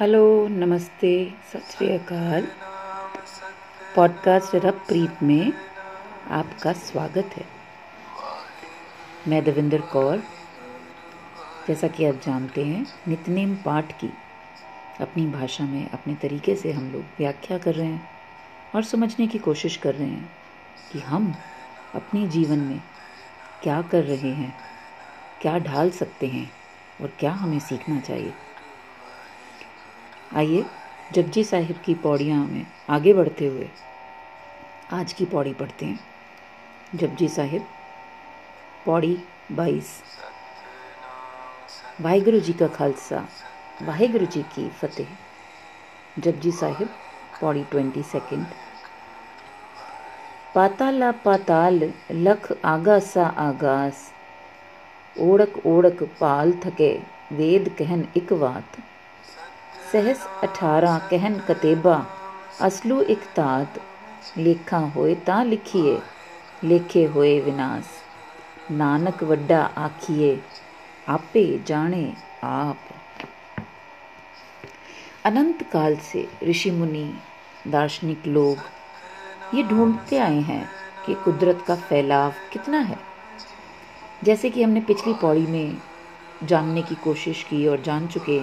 Hello नमस्ते, सत अकाल। पॉडकास्ट रब प्रीत में आपका स्वागत है। मैं देविंदर कौर। जैसा कि आप जानते हैं, नितनेम पाठ की अपनी भाषा में, अपने तरीके से हम लोग व्याख्या कर रहे हैं और समझने की कोशिश कर रहे हैं कि हम अपने जीवन में क्या कर रहे हैं, क्या ढाल सकते हैं और क्या हमें सीखना चाहिए। आइए जपजी साहिब की पौड़ियाँ में आगे बढ़ते हुए आज की पौड़ी पढ़ते हैं। जपजी साहिब, पौड़ी बाईस। वाहिगुरु जी का खालसा, वाहिगुरु जी की फतेह। Japji Sahib, Pauri twenty second. पाताला पाताल, लख आगा सा आगास। ओड़क ओड़क पाल थके, वेद कहन इक बात सहस अठारह कहन कतेबा असलू इकतात लेखा होए ता लिखिए लेखे होए विनाश नानक वड्डा आखिए आपे जाने आप अनंत काल से ऋषि मुनि दार्शनिक लोग ये ढूंढते आए हैं कि कुदरत का फैलाव कितना है जैसे कि हमने पिछली पौड़ी में जानने की कोशिश की और जान चुके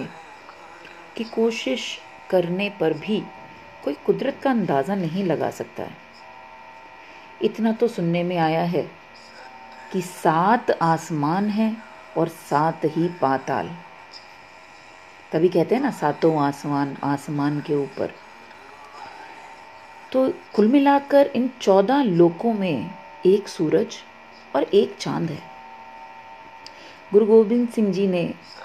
कि कोशिश करने पर भी कोई कुदरत का अंदाज़ा नहीं लगा सकता। है इतना तो सुनने में आया है कि सात आसमान हैं और सात ही पाताल। तभी कहते हैं ना, सातों आसमान आसमान के ऊपर। तो कुल मिलाकर इन चौदह लोकों में एक सूरज और एक चाँद है। गुरु गोविंद सिंह जी ने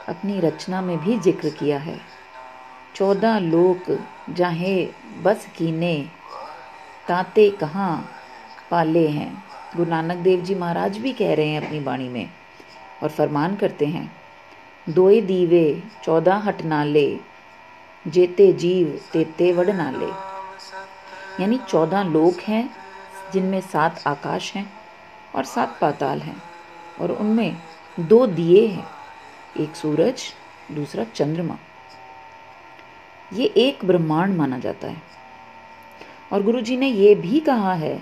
अपनी रचना में भी ज़िक्र किया है। चौदह लोक जाहे बस कीने, ताते कहाँ पाले हैं? गुरु नानक देव जी महाराज भी कह रहे हैं अपनी वाणी में और फरमान करते हैं, दोए दीवे चौदह हट नाले, जेते जीव तेते वड़ नाले। यानी चौदह लोक हैं, जिनमें सात आकाश हैं और सात पाताल हैं और उनमें दो दिए हैं, एक सूरज, दूसरा चंद्रमा। ये एक ब्रह्मांड माना जाता है। और गुरु जी ने ये भी कहा है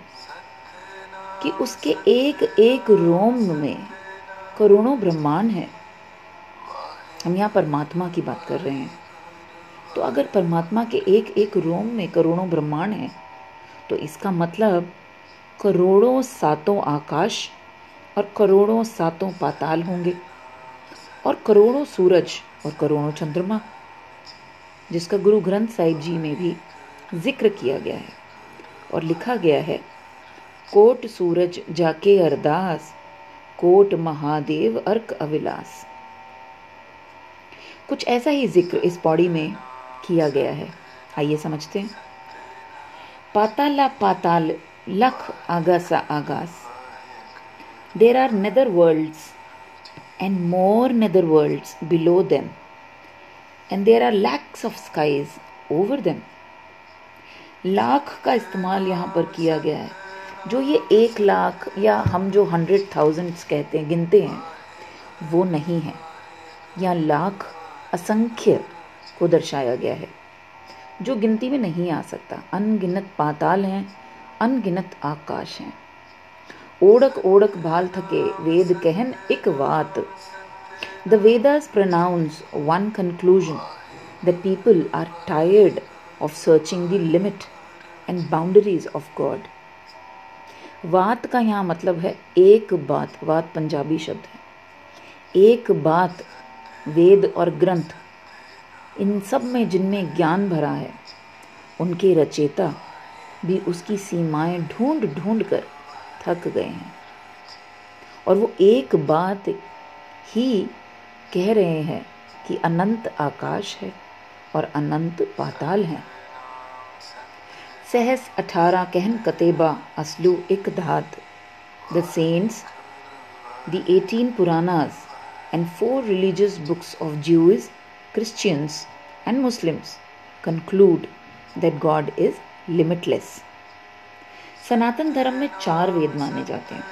कि उसके एक एक रोम में करोड़ों ब्रह्मांड है। हम यहाँ परमात्मा की बात कर रहे हैं। तो अगर परमात्मा के एक एक रोम में करोड़ों ब्रह्मांड हैं तो इसका मतलब करोड़ों सातों आकाश और करोड़ों सातों पाताल होंगे और करोड़ों सूरज और करोड़ों चंद्रमा। जिसका गुरु ग्रंथ साहिब जी में भी ज़िक्र किया गया है। और लिखा गया है, कोट सूरज जाके अरदास, कोट महादेव अर्क अविलास। कुछ ऐसा ही ज़िक्र इस पौड़ी में किया गया है। आइए समझते हैं। पाताला पाताल लख आगासा आगास। There are nether worlds and more nether worlds below them and there are lakhs of skies over them lakh का इस्तेमाल यहाँ पर किया गया है। जो ये एक लाख या हम जो हंड्रेड थाउजेंड्स कहते हैं, गिनते हैं, वो नहीं है। या लाख असंख्य को दर्शाया गया है। जो गिनती में नहीं आ सकता, अनगिनत पाताल हैं, अनगिनत आकाश हैं। ओड़क ओड़क भाल थके वेद कहन एक बात The Vedas pronounce one conclusion that people are tired of searching the limit and boundaries of God. वात का यहाँ मतलब है एक बात वात पंजाबी शब्द है एक बात वेद और ग्रंथ इन सब में जिनमें ज्ञान भरा है उनके रचेता भी उसकी सीमाएँ ढूंढ ढूंढ कर थक गए हैं और वो एक बात ही कह रहे हैं कि अनंत आकाश है और अनंत पाताल है। सहस अठारह कहन कतेबा असलू एक धात। The saints the eighteen Puranas and four religious books of Jews Christians and Muslims conclude that God is limitless Sanatan Dharma में चार वेद माने जाते हैं।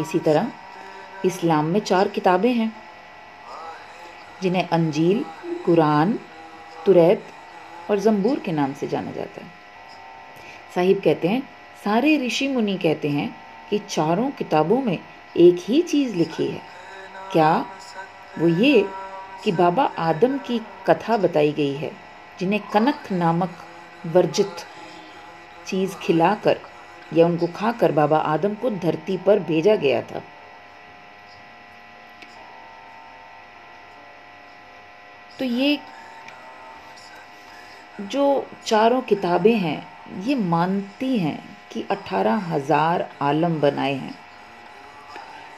इसी तरह इस्लाम में चार किताबें हैं। जिन्हें अंजील, कुरान, तुरैत और जम्बूर के नाम से जाना जाता है। साहिब कहते हैं, सारे ऋषि मुनि कहते हैं कि चारों किताबों में एक ही चीज़ लिखी है। क्या वो ये कि बाबा आदम की कथा बताई गई है, जिन्हें कनक नामक वर्जित चीज़ खिलाकर या उनको खाकर बाबा आदम को धरती पर भेजा गया था? तो ये जो चारों किताबें हैं, ये मानती हैं कि अठारह हज़ार आलम बनाए हैं।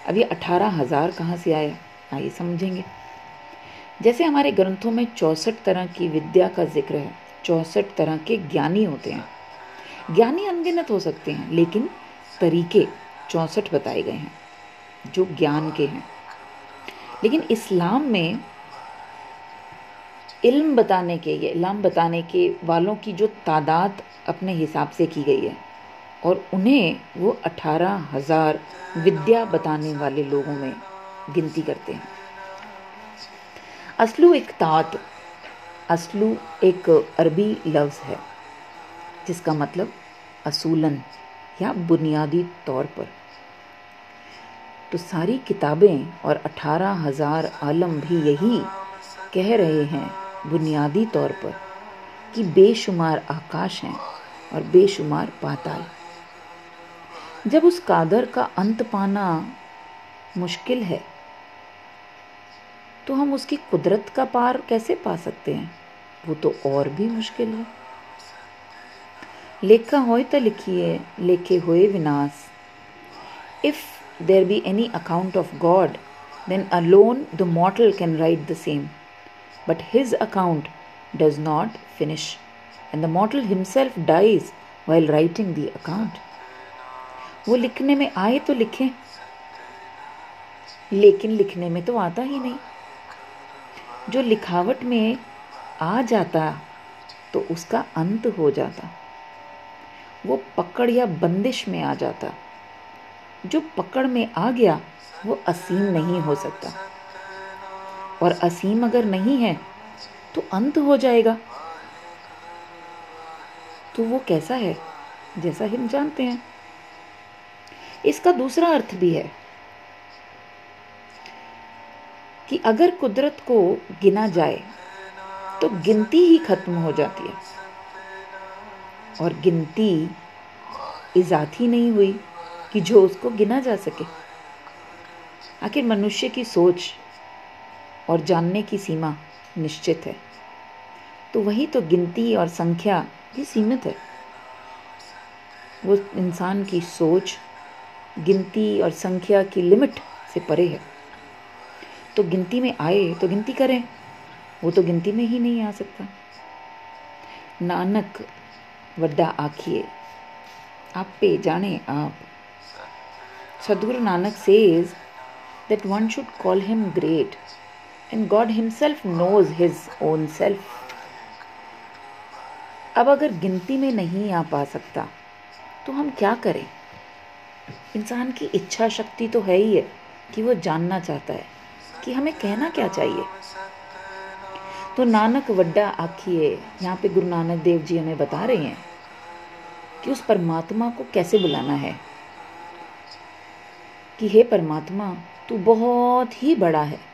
अब ये अठारह हज़ार कहाँ से आया आइए समझेंगे। जैसे हमारे ग्रंथों में चौंसठ तरह की विद्या का ज़िक्र है, चौंसठ तरह के ज्ञानी होते हैं। ज्ञानी अनगिनत हो सकते हैं, लेकिन तरीके चौसठ बताए गए हैं, जो ज्ञान के हैं। लेकिन इस्लाम में इल्म बताने के, ये इल्म बताने के वालों की जो तादाद अपने हिसाब से की गई है और उन्हें वो अठारह हज़ार विद्या बताने वाले लोगों में गिनती करते हैं। असलू एक तात, असलू एक अरबी लफ्ज़ है, जिसका मतलब असूलन या बुनियादी तौर पर। तो सारी किताबें और अठारह हज़ार आलम भी यही कह रहे हैं बुनियादी तौर पर कि बेशुमार आकाश हैं और बेशुमार पाताल। जब उस कादर का अंत पाना मुश्किल है तो हम उसकी कुदरत का पार कैसे पा सकते हैं? वो तो और भी मुश्किल है। लेखा होए तो लिखिए, लेखे हुए विनाश। If there be any account of God then alone the mortal can write the same but his account does not finish and the mortal himself dies while writing the account वो लिखने में आए तो लिखें, लेकिन लिखने में तो आता ही नहीं। जो लिखावट में आ जाता तो उसका अंत हो जाता। वो पकड़ या बंदिश में आ जाता। जो पकड़ में आ गया, वो असीम नहीं हो सकता। और असीम अगर नहीं है तो अंत हो जाएगा। तो वो कैसा है, जैसा हम जानते हैं। इसका दूसरा अर्थ भी है कि अगर कुदरत को गिना जाए तो गिनती ही खत्म हो जाती है। और गिनती इजात ही नहीं हुई कि जो उसको गिना जा सके। आखिर मनुष्य की सोच और जानने की सीमा निश्चित है। तो वही तो गिनती और संख्या भी सीमित है। वो इंसान की सोच, गिनती और संख्या की लिमिट से परे है। तो गिनती में आए तो गिनती करें, वो तो गिनती में ही नहीं आ सकता। नानक, वड्डा आखिए, आप पे जाने आप। Sadguru Nanak says that one should call him great and God himself knows his own self. अब अगर गिनती में नहीं आ पा सकता तो हम क्या करें? इंसान की इच्छा शक्ति तो है ही है कि वो जानना चाहता है कि हमें कहना क्या चाहिए। तो नानक वड्डा आखिए, यहाँ पे गुरु नानक देव जी हमें बता रहे हैं कि उस परमात्मा को कैसे बुलाना है। कि हे परमात्मा, तू बहुत ही बड़ा है।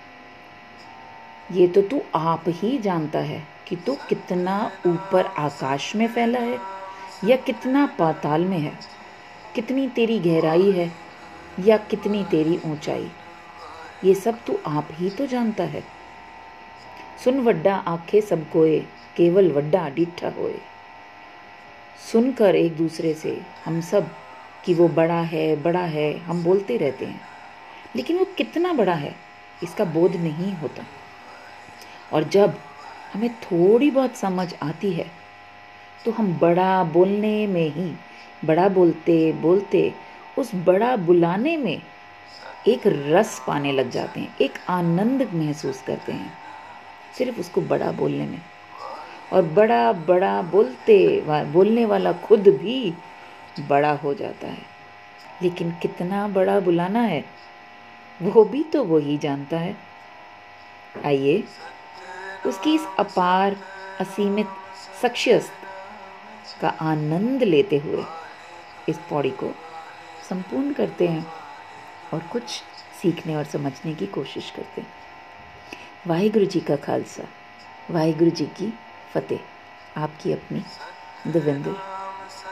ये तो तू आप ही जानता है कि तू कितना ऊपर आकाश में फैला है, या कितना पाताल में है। कितनी तेरी गहराई है, या कितनी तेरी ऊंचाई। ये सब तू आप ही तो जानता है। सुन वड्डा आखे सब कोए, केवल वड्डा डिठा होए। सुनकर एक दूसरे से हम सब कि वो बड़ा है बड़ा है, हम बोलते रहते हैं। लेकिन वो कितना बड़ा है, इसका बोध नहीं होता। और जब हमें थोड़ी बहुत समझ आती है तो हम बड़ा बोलने में ही, बड़ा बोलते बोलते, उस बड़ा बुलाने में एक रस पाने लग जाते हैं, एक आनंद महसूस करते हैं, सिर्फ़ उसको बड़ा बोलने में। और बड़ा बड़ा बोलते बोलने वाला खुद भी बड़ा हो जाता है। लेकिन कितना बड़ा बुलाना है, वो भी तो वही जानता है। आइए। उसकी इस अपार, असीमित शख्सियत का आनंद लेते हुए इस पौड़ी को संपूर्ण करते हैं और कुछ सीखने और समझने की कोशिश करते हैं। वाहिगुरु जी का खालसा, वाहिगुरु जी की फतेह। आपकी अपनी दविंदर